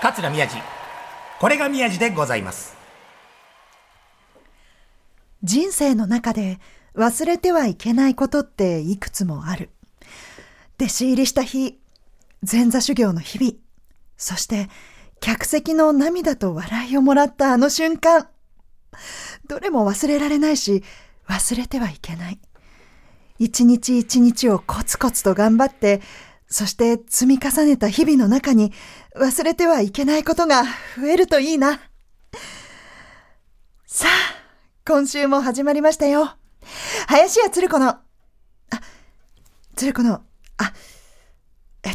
桂宮治これが宮治でございます人生の中で忘れてはいけないことっていくつもある。弟子入りした日、前座修行の日々、そして客席の涙と笑いをもらったあの瞬間。どれも忘れられないし、忘れてはいけない。一日一日をコツコツと頑張って、そして積み重ねた日々の中に忘れてはいけないことが増えるといいな。さあ、今週も始まりましたよ。林家つる子の、あ、つる子の、あ、え、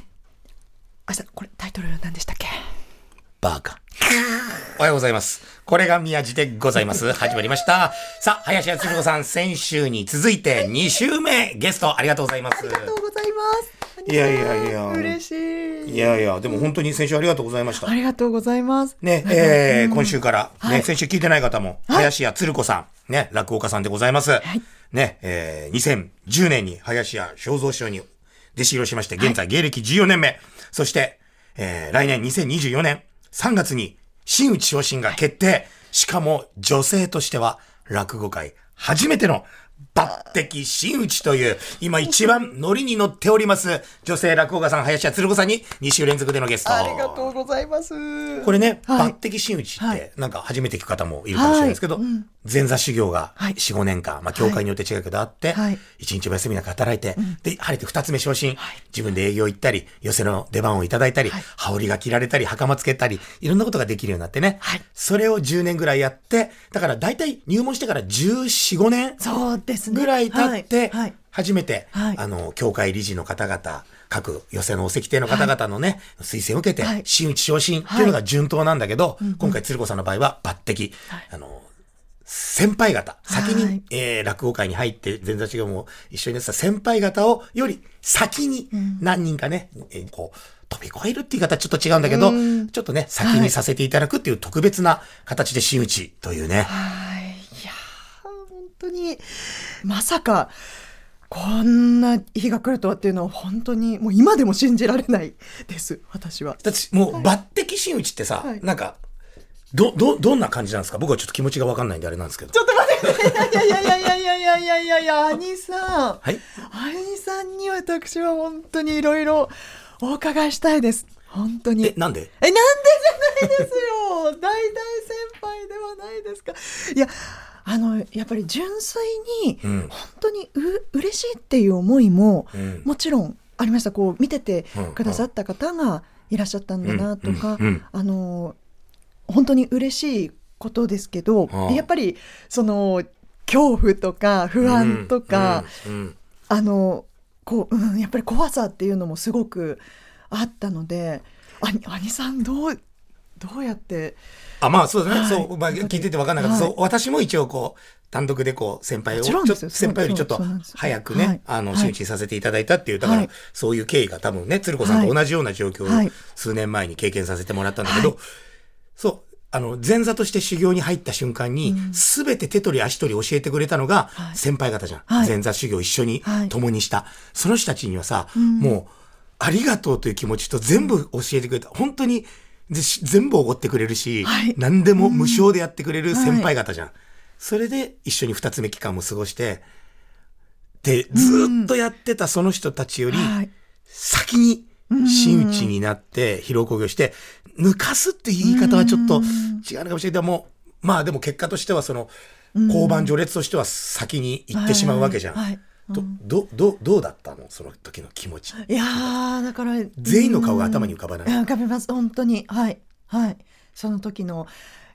あさ、これタイトル何でしたっけ？バカ。おはようございます。これが宮治でございます。始まりました。さあ、林家つる子さん、先週に続いて2週目、ゲストありがとうございます。ありがとうございます。いやいやいや嬉しい。いやいや、でも本当に先週ありがとうございましたあ。りがとうございます。ね、えーうん今週から、ね、はい先週聞いてない方も、林家つる子さん、ね、落語家さんでございます。ね、えー2010年に林家正蔵師匠に弟子入りをしまして、現在芸歴14年目。そして、えー来年2024年3月に真打ち昇進が決定。しかも女性としては落語界初めての抜擢真打ちという、今一番ノリに乗っております、女性落語家さん、林家つる子さんに2週連続でのゲスト。ありがとうございます。これね、はい。抜擢真打ちはい。って、なんか初めて聞く方もいるかもしれないですけど、はい。うん。前座修行がはい。4、5年間、まあ、教会によって違うけどあって、はい。1日お休みなく働いて、で、晴れて2つ目昇進、自分で営業行ったり、寄せの出番をいただいたり、はい。羽織が着られたり、袴つけたり、いろんなことができるようになってね、はい。それを10年ぐらいやって、だから大体入門してから14、5年。そうですね。ぐらい経って初めて、はい。あの、教会理事の方々、各寄せのお石亭の方々のね、推薦を受けてはい、真打ち昇進っていうのが順当なんだけど、今回鶴子さんの場合は抜擢。あの、先輩方、先に、はい。えー落語会に入って前座修行も一緒にやってた先輩方をより先に何人かね、えーこう、飛び越えるっていう言い方はちょっと違うんだけど、うん。ちょっとね、先にさせていただくっていう特別な形で真打ちというね。はい。当に、まさか、こんな日が来るとはっていうのは本当に、もう今でも信じられないです、私は。だってもう抜擢真打ちってさ、はいなんか、ど、ど、どんな感じなんですか？僕はちょっと気持ちがわかんないんであれなんですけど。ちょっと待って、いやいやいやいやいやいやいやいや、兄さん。はい兄さんに私は本当にいろいろお伺いしたいです。本当に。え、なんでえ、なんでじゃないですよ。大大先輩ではないですか。いや、あの、やっぱり純粋に、うん。本当にう嬉しいっていう思いも、うん。もちろんありました。こう、見ててうんくださった方がいらっしゃったんだなとか、うんうんうん。あの、本当に嬉しいことですけど、うん。やっぱり、その、恐怖とか不安とか、うんうんあのこう、うん、やっぱり怖さっていうのもすごくあったので兄兄さんどうどうやって？あ、まあそうですね。はい。そう、まあ聞いててわかんなかった。はい。そう、私も一応こう、単独でこう、先輩を、先輩よりちょっと早くね、はい。あの、はい。真打ちさせていただいたっていう、だから、はい。そういう経緯が多分ね、鶴子さんと同じような状況をはい。数年前に経験させてもらったんだけど、はい。そう、あの、前座として修行に入った瞬間に、すべて手取り足取り教えてくれたのがはい。先輩方じゃん。はい。前座修行一緒にはい。共にした。その人たちにはさ、もう、ありがとうという気持ちと全部教えてくれた。本当に、でし全部おごってくれるし、はい。何でも無償でやってくれる先輩方じゃん。それで一緒に二つ目期間も過ごして、で、ずーっとやってたその人たちより、はい。先に真打ちになって披露興行して、抜かすっていう言い方はちょっと違うのかもしれないけども、まあでも結果としてはその、交番序列としては先に行ってしまうわけじゃん。はいはいど、ど、ど、どうだったの？その時の気持ち。いやーだから全員の顔が頭に浮かばない。浮かびます。本当に。はい。はい。その時の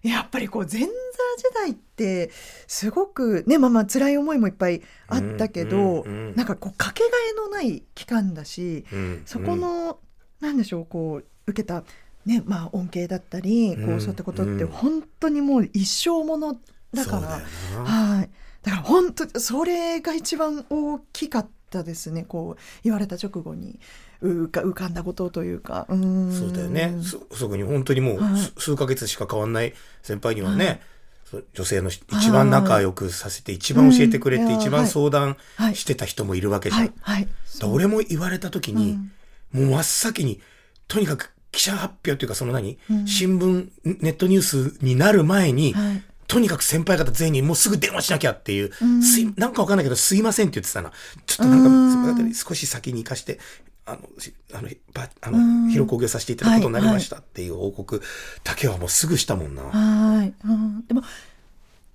やっぱりこう前座時代ってすごくねまあまあ辛い思いもいっぱいあったけど、うんうんうんなんかこうかけがえのない期間だし、うんそこの、なんでしょうこう受けた、ねまあ、恩恵だったり、こうそういったことってうん。本当にもう一生ものだから。はいだから本当それが一番大きかったですね。こう言われた直後に。浮か浮かんだことというか。うん。そうだよね。そ、そこに本当にもうはい。数数ヶ月しか変わんない先輩にはね、はい。女性の一番仲良くさせて、一番教えてくれて、一番相談はい。してた人もいるわけじゃん。はい。俺も言われた時に、もう真っ先に、とにかく記者発表というかその何、新聞、ネットニュースになる前に、はいとにかく先輩方全員にもうすぐ電話しなきゃっていう、すいなんかわかんないけど、すいませんって言ってたな。ちょっとなんか、先輩方に少し先に行かして、あの、しあの、ばあの、広く工業させていただくことになりましたっていう報告だけはもうすぐしたもんな。はい、うん、でも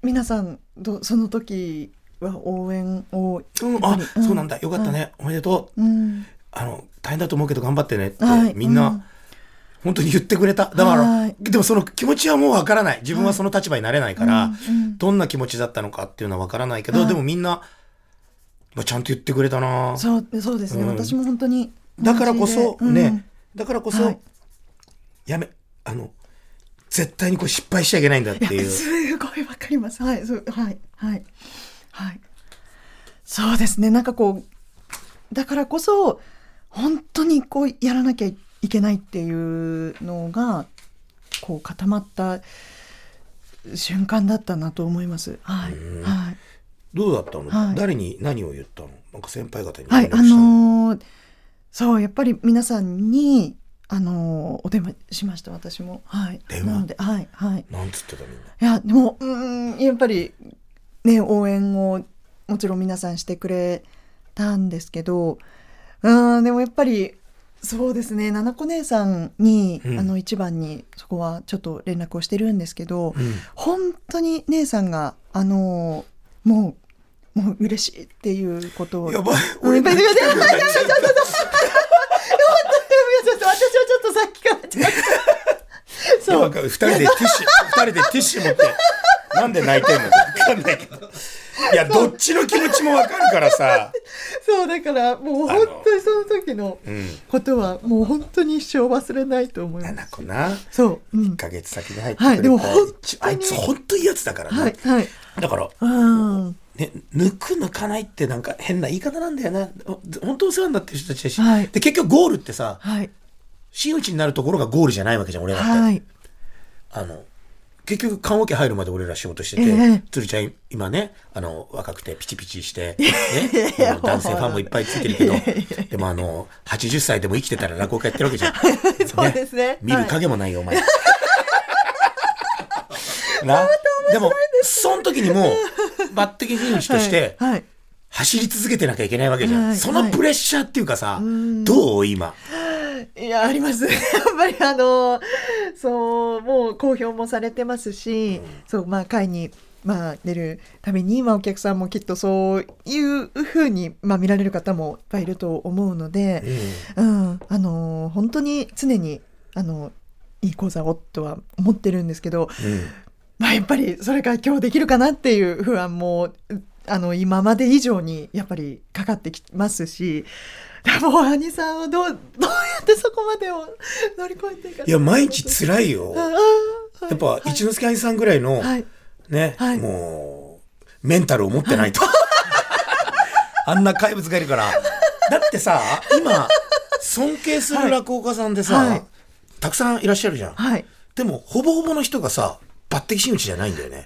皆さんどその時は応援を、うん、あ、そうなんだ。よかったね。おめでとう。うん、あの、大変だと思うけど頑張ってねって、はい。みんな、うん本当に言ってくれた。だからはい、でもその気持ちはもうわからない。自分はその立場になれないから、うんうん。どんな気持ちだったのかっていうのはわからないけど、はい。でもみんな、まあ、ちゃんと言ってくれたな。そうそうですね、うん。私も本当にだからこそ、同じでね、だからこそ、はい。やめ、あの、絶対にこう失敗しちゃいけないんだっていう。すごいわかります。はいそうはいはいはい。そうですね。なんかこうだからこそ本当にこうやらなきゃいけないっていうのがこう固まった瞬間だったなと思います。はい。うんはい。どうだったの、はい。誰に何を言ったの？なんか先輩方にはい、あの。のーそうやっぱり皆さんにあのーお電話しました私も。はい。電話？ではいはい。なんつってたみんな？いやでもうーんやっぱりね応援をもちろん皆さんしてくれたんですけどうーんでもやっぱりそうですね。七子姉さんに、うん。あの一番にそこはちょっと連絡をしてるんですけど、うん。本当に姉さんがあのーもうもう嬉しいっていうことを。やばい。うん。俺やばい。やばいやばい。やばい。泣きたくなっちゃうちょっと私はちょっとさっきからちょっとそう。わかる二人でティッシュ、二人でティッシュ持って、なんで泣いてんのかわかんないけど。いや、どっちの気持ちもわかるからさ。そうだからもう本当にその時のうん。ことはもう本当に一生忘れないと思いま七す。子な。そう、うん1、ヶ月先に入ってはいでも本当にあいつ本当いいやつだからね。はいはい。だから、うんね、抜く抜かないってなんか変な言い方なんだよな。本当お世話になってる人たちだし。はいで、結局ゴールってさ、はい真打ちになるところがゴールじゃないわけじゃん、俺らって。はいあの、結局、棺桶入るまで俺ら仕事してて、ええ。鶴ちゃん今ね、あの、若くてピチピチして、ね、男性ファンもいっぱいついてるけど、でもあの、80歳でも生きてたら落語家やってるわけじゃん。そうですね。見る影もないよ、お前。な、でも、その時にもう、抜擢真打ちとして、はい。はい。走り続けてなきゃいけないわけじゃん。はい。そのプレッシャーっていうかさ、ん。どう？今。いやあります やっぱりあのそうもう公表もされてますし、そうまあ会にまあ出るたびに、まあ、お客さんもきっとそういうふうに、まあ、見られる方もいっぱいいると思うので、うん、あの本当に常にあのいい講座をとは思ってるんですけど、うん。まあ、やっぱりそれが今日できるかなっていう不安もあの今まで以上にやっぱりかかってきますしもう兄さんはどうどうやってそこまでを乗り越えていかいや、毎日辛いよ。やっぱ、一之輔兄さんぐらいの、はいね、はいもう、メンタルを持ってないと。あんな怪物がいるから。だってさ、今、尊敬する落語家さんでさ、はいたくさんいらっしゃるじゃん。はいでも、ほぼほぼの人がさ、抜擢真打ちじゃないんだよね。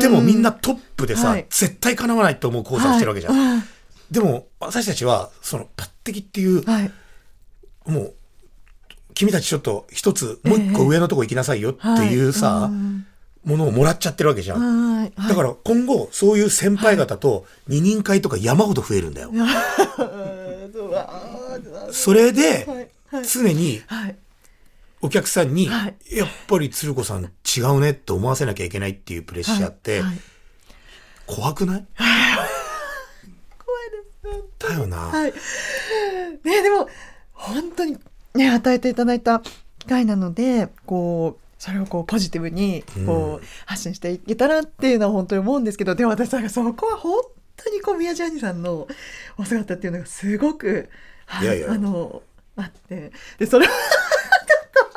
でもみんなトップでさ、はい絶対叶わないと思う講座をしてるわけじゃん。はいでも、私たちは、その、抜擢っていう、はい。もう、君たちちょっと一つ、もう一個上のとこ行きなさいよっていうさ、はい。うん。ものをもらっちゃってるわけじゃん。はいはい。だから今後、そういう先輩方と二人会とか山ほど増えるんだよ。うんそれで常にはい。お客さんに、はい。やっぱり鶴子さん違うねって思わせなきゃいけないっていうプレッシャーって怖くない？怖いですだよな。はい。ねでも本当にね与えていただいた機会なのでこうそれをこうポジティブにこう、うん発信していけたらっていうのは本当に思うんですけどでも私はそこは本当にこう宮地兄さんのお姿っていうのがすごく、はいやいやあのあってでそれは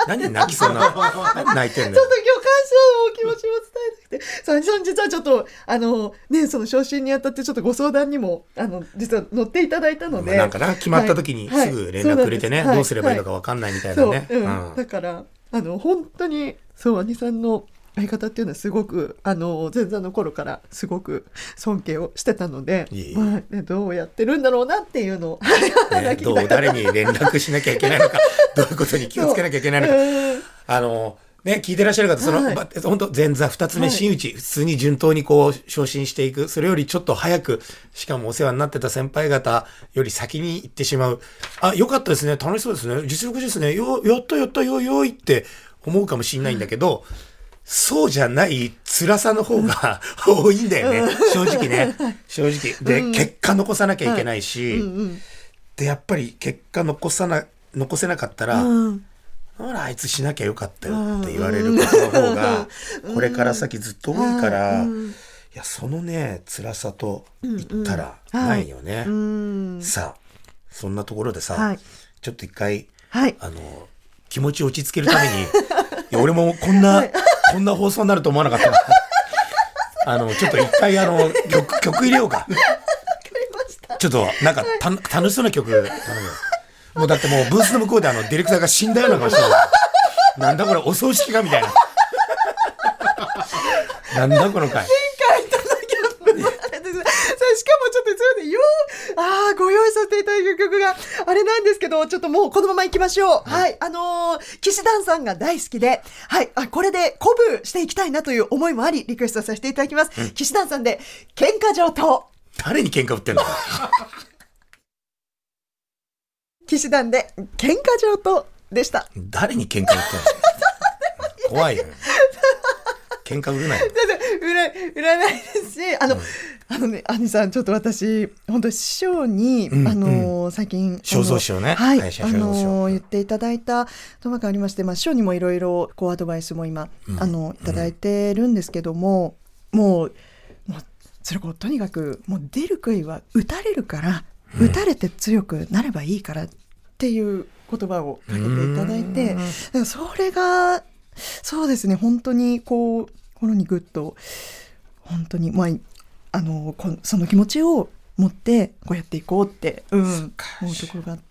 何泣きそうな。何泣いてんのよ。ちょっと今日感謝の気持ちを伝えたくて、そん実はちょっとあのねその昇進にあたってちょっとご相談にもあの実は乗っていただいたので、なんかな、決まった時にはいすぐ連絡くれてね、はい。どうすればいいのか分かんないみたいなそう、ね。うん。うん。だからあの本当にそう兄さんの相方っていうのはすごくあの前座の頃からすごく尊敬をしてたのでまあね、どうやってるんだろうなっていうのを、ね、どう誰に連絡しなきゃいけないのか どういうことに気をつけなきゃいけないのか。う。んあのね聞いてらっしゃる方その、はい。ま本当前座二つ目はい。真打ち、普通に順当にこう昇進していくそれよりちょっと早くしかもお世話になってた先輩方より先に行ってしまう。あよかったですね。楽しそうですね。実力ですね。よやったやったよよいって思うかもしれないんだけど、そうじゃない辛さの方が 多いんだよね。正直ね。正直。で、結果残さなきゃいけないし、うん。で、やっぱり結果残さな、残せなかったら、うん。ほら、あいつしなきゃよかったよって言われることの方が、これから先ずっと多いから、うん。いや、そのね、辛さと言ったらないよね。うん。さあ、そんなところでさ、はい。ちょっと一回、はい。あの、気持ちを落ち着けるために、いや俺もこんな、こんな放送になると思わなかったな。あの、ちょっと一回あの、曲、曲入れようか。ちょっと、なんか、た、楽しそうな曲頼むよ。もうだってもうブースの向こうであの、ディレクターが死んだような顔してる。なんだこれ、お葬式かみたいな。なんだこの回。しかもちょっとそれでようああご用意させていただいた曲があれなんですけどちょっともうこのまま行きましょうはい、あのー、騎士団さんが大好きではい。あこれで鼓舞していきたいなという思いもありリクエストさせていただきます、騎士団さんで喧嘩上等。誰に喧嘩売ってんの？騎士団で喧嘩上等でした。誰に喧嘩売ってんの？怖いよ。喧嘩売るなよ。全然売ら売らないですしあの、あのね兄さんちょっと私本当師匠に、うんあのー最近正蔵師匠ね。はい、林あのー言っていただいたとばがありまして、まあ、師匠にもいろいろこうアドバイスも今、うん。あのいただいてるんですけども、もうもうそれこうとにかくもう出る杭は打たれるから、打たれて強くなればいいからっていう言葉をかけていただいて、それがそうですね本当にこう心にグッと本当にまああのこその気持ちを持ってこうやっていこうって、うん、思うところがあり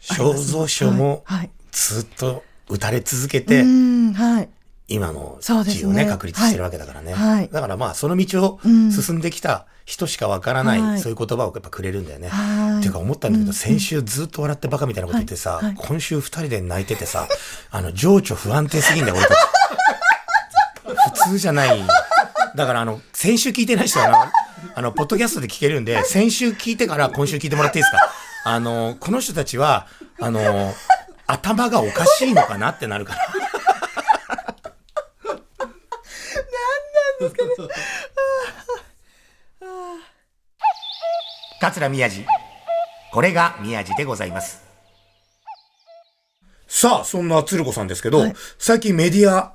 正ます。蔵師匠もずっと打たれ続けて、うんはい。今の地位をね、確立してるわけだからね。はいだからまあ、その道をうん。進んできた人しかわからない、はい。そういう言葉をやっぱくれるんだよね。はい。っていうか思ったんだけど、うん先週ずっと笑ってバカみたいなこと言ってさ、はい。はい。今週二人で泣いててさ、あの、情緒不安定すぎんだよ、俺たち。普通じゃない。だからあの、先週聞いてない人はあの、あの、ポッドキャストで聞けるんで、先週聞いてから今週聞いてもらっていいですか？あの、この人たちは、あの、頭がおかしいのかなってなるから。桂宮治。これが宮治でございます。さあ、そんな鶴子さんですけど、はい最近メディア、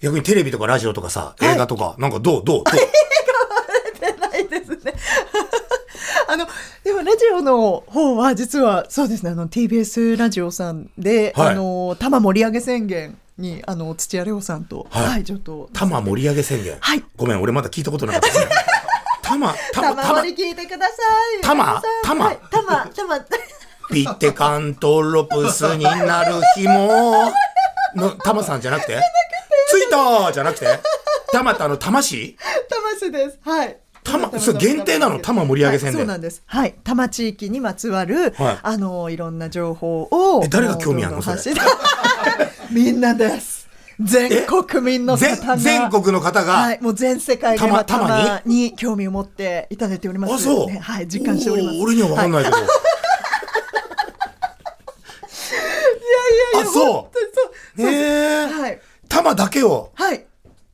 逆にテレビとかラジオとかさ、映画とか、なんかどうどうどう？ないですね。あのでもラジオの方は実はそうですね。あの TBS ラジオさんで、はい。あの多摩盛り上げ宣言にあの土屋レオさんとはい。はい、ちょっと。多摩盛り上げ宣言。はい。ごめん、俺まだ聞いたことなかったですね。多摩、多摩、多多摩摩、盛り聞いてください。多摩多摩はい。多摩多摩ピッテカントロプスになる日も、の、タマさんじゃなくて？ついたじゃなくて？タマってあの、魂？多摩市です。はい。多摩それ限定なの多摩盛り上げ宣言はいそうなんです。はい。多摩地域にまつわる、はいあのいろんな情報をえ誰が興味あんのどど発信 みんなです。全国民の方全が全国の方が、はい、もう全世界で多摩またまに興味を持っていただいております。あ、そう、ねはい、実感しております。俺には分かんないけど。いやいやいや、あそう本当にそう。へえ。はい。多摩だけを。はい。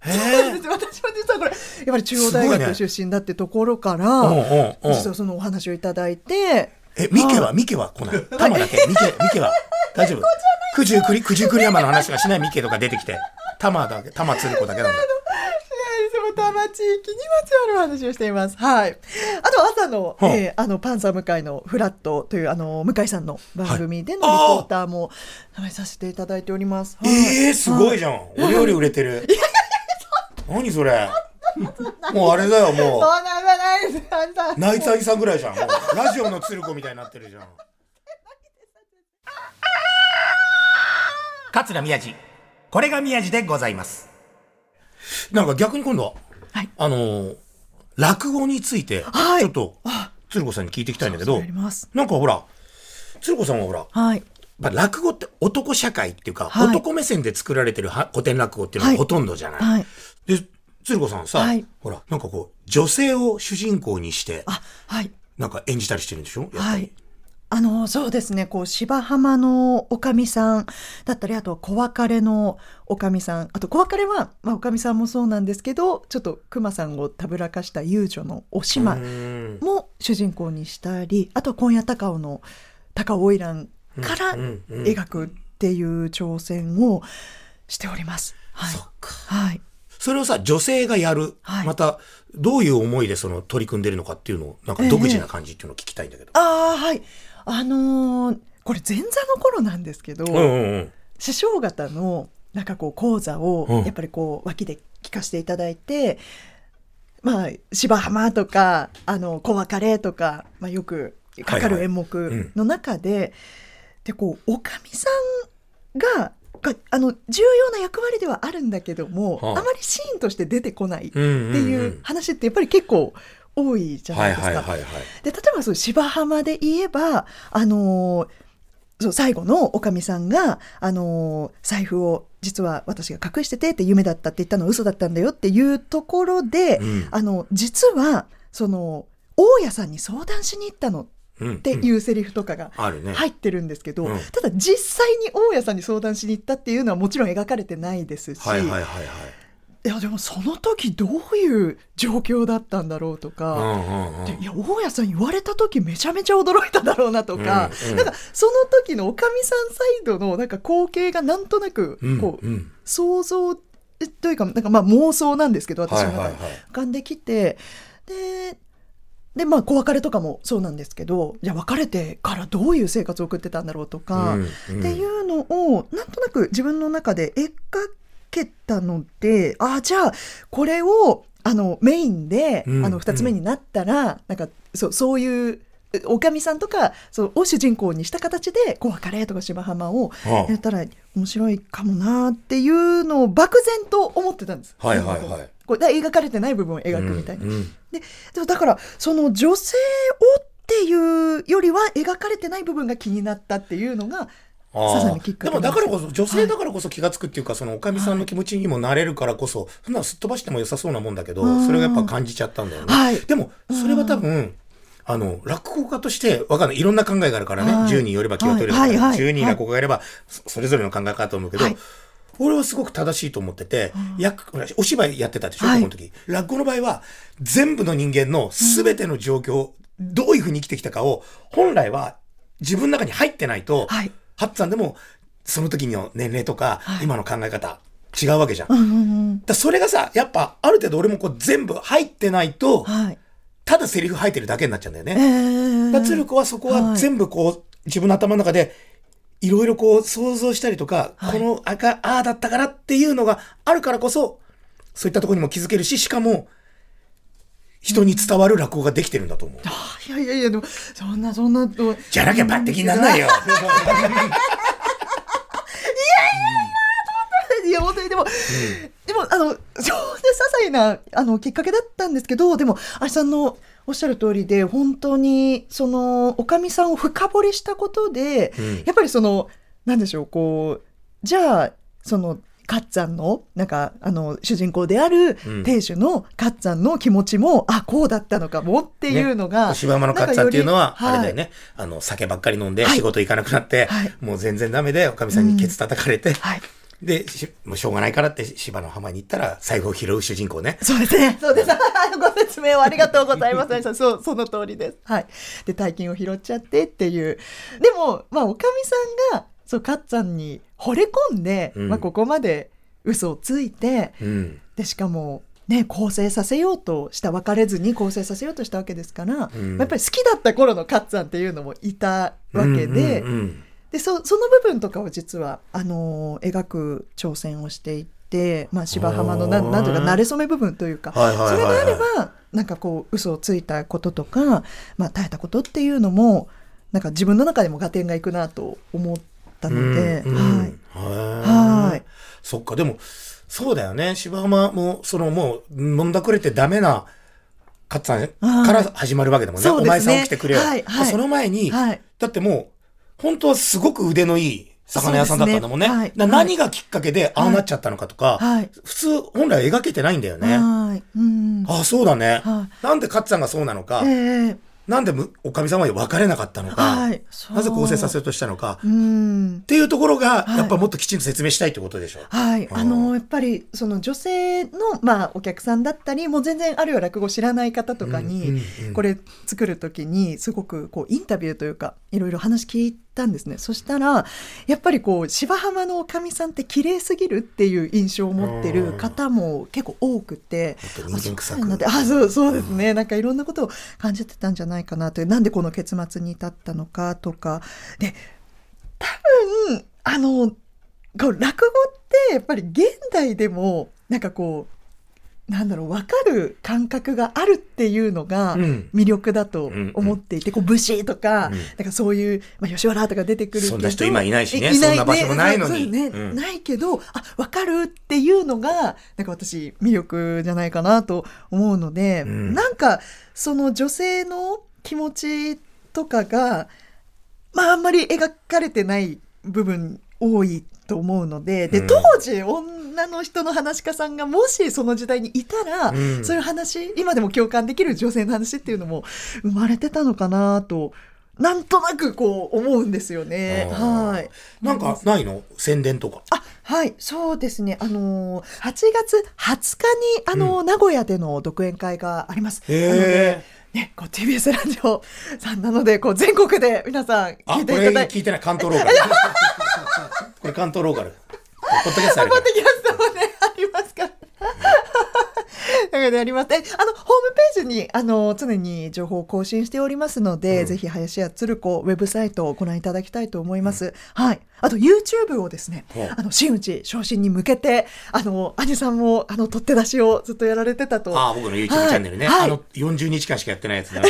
私は実はこれやっぱり中央大学出身だってところから、うんうんうん実はそのお話をいただいてえ、ミケは、ミケは来ない。タマだけ。ミケ、ミケは。大丈夫。九十九里、九十九里山の話がしないミケとか出てきて。タマだけ、タマ鶴子だけなんだ。多摩地域にまつわるお話をしています。はい。あと朝の、はあえーあのパンサー向井のフラットというあの向井さんの番組でのリはいポーターも試させていただいております。はいええすごいじゃん。俺より売れてる。何それ。もうあれだよ、もう。そんいです。パンサーナイツアギさんぐらいじゃん。もうラジオの鶴子みたいになってるじゃん。桂宮治。これが宮治でございます。なんか逆に今度は、はいあのー落語について、はいちょっと、鶴子さんに聞いていきたいんだけどなんかほら、鶴子さんはほら、はい。まあ、落語って男社会っていうか、はい男目線で作られてるは古典落語っていうのがはいほとんどじゃない。はい。で、鶴子さんさ、はいほら、なんかこう、女性を主人公にして、あ、はい。なんか演じたりしてるんでしょ？やっぱり。はい。あの、そうですね、こう、芝浜のおかみさんだったり、あと、小別れのおかみさん、あと、小別れは、まあ、おかみさんもそうなんですけど、ちょっと熊さんをたぶらかした遊女のおしまうーんも主人公にしたり、あと、今夜高尾の高尾花魁から描くっていう挑戦をしております。はい。はい。それをさ、女性がやる、はいまた、どういう思いでその取り組んでるのかっていうのを、なんか独自な感じっていうのを聞きたいんだけど。ああ、はい。あのーこれ前座の頃なんですけど、うんうんうん。師匠方のなんかこう講座をうんやっぱりこう脇で聞かせていただいて、まあ芝浜とかあの小別れとか、まあ、よくかかる演目の中で、でこうおかみさんががあの重要な役割ではあるんだけども、はああまりシーンとして出てこないっていう話ってやっぱり結構多いじゃなはいいですか。で例えばそう芝浜で言えばあのーそう最後のおかみさんが、あのー財布を実は私が隠しててって夢だったって言ったのは嘘だったんだよっていうところで、うんあの実はその大家さんに相談しに行ったのうん。っていうセリフとかが。入ってるんですけど、うんただ実際に大家さんに相談しに行ったっていうのはもちろん描かれてないですし、はいはいはいはい。いやでもその時どういう状況だったんだろうとか。うんうんうんでいや大家さん言われた時めちゃめちゃ驚いただろうなとか、うんうんなんかその時のおかみさんサイドのなんか光景がなんとなくうんこう、うん想像というかなんかまあ妄想なんですけど私の中では浮かんできてででまあ小別れとかもそうなんですけどじゃあ別れてからどういう生活を送ってたんだろうとか、うんうん。っていうのをなんとなく自分の中で描けたのであじゃあこれをあのメインで、うんあの2つ目になったら、なんかそうそういうおかみさんとかそうを主人公にした形で「小別れ」とか「芝浜」をはやったら面白いかもなっていうのを漠然と思ってたんです。はいはいはいこれだ描かれてない部分を描くみたいな。うんうんででもだからその女性をっていうよりは描かれてない部分が気になったっていうのがでもだからこそ女性だからこそ気が付くっていうか、そのおかみさんの気持ちにもなれるからこそ、そんなすっ飛ばしても良さそうなもんだけど、それがやっぱ感じちゃったんだよね。はいでもそれは多分、あの落語家としてわかんないいろんな考えがあるからね、はい10人よれば気を取れば、はいはいはい10人落語家がいればそれぞれの考え方と思うけど、俺はすごく正しいと思ってて、役お芝居やってたでしょ、はい。この時。落語の場合は全部の人間の全ての状況、どういうふうに生きてきたかを本来は自分の中に入ってないと、はい。ハッツさんでもその時の年齢とか、はい。今の考え方違うわけじゃん。うんうんうんらそれがさやっぱある程度俺もこう全部入ってないと、はい。ただセリフ入ってるだけになっちゃうんだよね。えー。だ鶴子はそこは全部こう、自分の頭の中でいろいろこう想像したりとか、はいこの赤ああだったからっていうのがあるからこそそういったところにも気づけるししかも人に伝わる落語ができてるんだと思う。あいやいやいやでもそんなそんなとじゃなきゃ抜擢にならないよ。いや本当にでも、でもあのそうね些細なあのきっかけだったんですけどでもあさんのおっしゃる通りで本当にそのおかみさんを深掘りしたことで、うん。やっぱりそのなんでしょうこうじゃあそのカッツァンのなんかあの主人公であるうん。亭主のカッツァンの気持ちも、あこうだったのかもっていうのが、芝浜のカッツァっていうのは、あれだよね、あの、酒ばっかり飲んではい。仕事行かなくなって、はい。もう全然ダメで、おかみさんにケツ叩かれて、はいで、しもうしょうがないからって芝の浜に行ったら、財布を拾う主人公ね。そうですね。そうです。ご説明をありがとうございます。そう、その通りです。はい。で、大金を拾っちゃってっていう。でも、まあ、おかみさんが、そう、かっちゃんに惚れ込んで、うんまあ、ここまで嘘をついて、うん。で、しかも、ね、更生させようとした別れずに更生させようとしたわけですから、うんやっぱり好きだった頃のかっちゃんっていうのもいたわけで、うんうんうんでそその部分とかを実はあのー描く挑戦をしていって、まあ、芝浜のなんなんというか慣れ初め部分というか、はいはいそれがあればなんかこう嘘をついたこととか、まあ、耐えたことっていうのもなんか自分の中でも合点がいくなと思ったので、うんうん。はい。はいそっか、でも、そうだよね。柴浜も、そのもう、飲んだくれてダメな、勝さんから始まるわけだもんね。お前さん起きてくれよ。はいはい。その前に、はい。だってもう、本当はすごく腕のいい魚屋さんだったんだもんね。ねなはい何がきっかけでああなっちゃったのかとか、はい普通、本来描けてないんだよね。はい。うん。ああ、そうだね。はなんで勝さんがそうなのか、ええなんでむおかみさんは別れなかったのか、はいなぜ構成させようとしたのか、うん。っ。ていうところが、はい。やっぱもっときちんと説明したいってことでしょ。はい、うん。あのやっぱりその女性の、まあ、お客さんだったりもう全然あるいは落語知らない方とかに、これ作る時にすごくこうインタビューというかいろいろ話聞いたんですね。そしたらやっぱりこう芝浜のおかみさんって綺麗すぎるっていう印象を持ってる方も結構多くて。あそうそうそうですね、なんかいろんなことを感じてたんじゃないかなという。なんでこの結末に至ったのかとか。で多分あの落語ってやっぱり現代でもなんかこうなんだろう分かる感覚があるっていうのがうん。魅力だと思っていて、こう武士とか,、うん。なんかそういう、まあ、吉原とか出てくるけどそんな人今いないしね。いそんな場所もないのに。ね。うん。ないけどあ分かるっていうのがなんか私魅力じゃないかなと思うので、うん。なんかその女性の気持ちとかがまああんまり描かれてない部分多いと思うのででうん当時女の人の話し家さんがもしその時代にいたら、うんそういう話今でも共感できる女性の話っていうのも生まれてたのかなとなんとなくこう思うんですよね。はいなんかないの？宣伝とか。あはいそうですねあのー8月20日にあのー、名古屋での独演会があります。へーなのでね、こう TBS ラジオさんなのでこう全国で皆さんあ、聞いていただいて聞いてない。関東ローカル。これ関東ローカル。ポッドキャストあるからポッドキャストもね、ありますから。なのであります。え、あの、ホームページに、あの、常に情報を更新しておりますので、うんぜひ、林家鶴子ウェブサイトをご覧いただきたいと思います。はい。あと、YouTube をですねあの、真打ち昇進に向けて、あの、兄さんも、あの、取って出しをずっとやられてたと。ああ、僕の YouTube チャンネルね。はいあの、40日間しかやってないやつだ。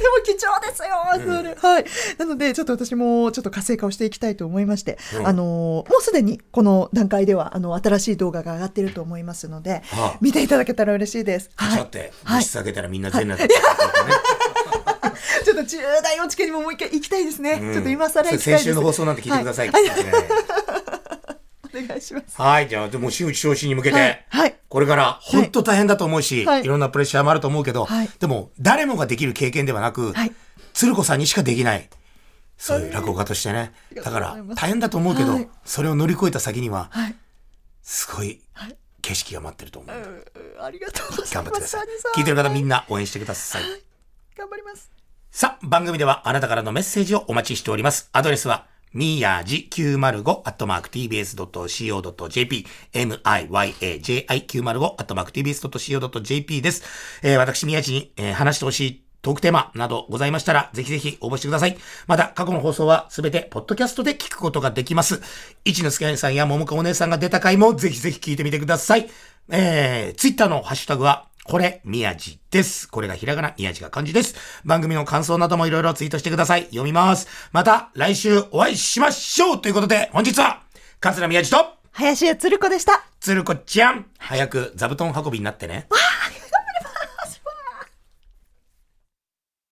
でも貴重ですよ、それ。はい。なので、ちょっと私もちょっと活性化をしていきたいと思いまして、うんあの、もうすでにこの段階では、あの、新しい動画が上がっていると思いますので、はあ見ていただけたら嬉しいです。カチャって、はい物。質上げたらみんな全裸だったね。ちょっと重大おチケにももう一回行きたいですね。うんちょっと今更行きたいです。先週の放送なんて聞いてくださいは言ってねお願いします。はい、じゃあ、でも、真打ち昇進に向けて、はい。はい。これから本当大変だと思うし、はいい、ろんなプレッシャーもあると思うけど、はいでも誰もができる経験ではなく、はい鶴子さんにしかできない、そういう落語家としてね。だから大変だと思うけど、はいそれを乗り越えた先には、はい。すごいはい景色が待ってると思う。うありがとうございます。頑張ってください。聞いてる方みんな応援してください。頑張ります。さあ、番組ではあなたからのメッセージをお待ちしております。アドレスは、みやじ905アットマーク tbs.co.jp miyaji905 アットマーク tbs.co.jp です。えー、私、宮地に、えー話してほしいトークテーマなどございましたら、ぜひぜひ応募してください。また、過去の放送はすべて、ポッドキャストで聞くことができます。一之輔さんや桃子お姉さんが出た回も、ぜひぜひ聞いてみてください。えー、ツイッターのハッシュタグは、これ、宮地です。これがひらがな、宮地が漢字です。番組の感想などもいろいろツイートしてください。読みます。また、来週お会いしましょうということで、本日は、桂宮地と、林家鶴子でした。鶴子ちゃん、早く座布団運びになってね。は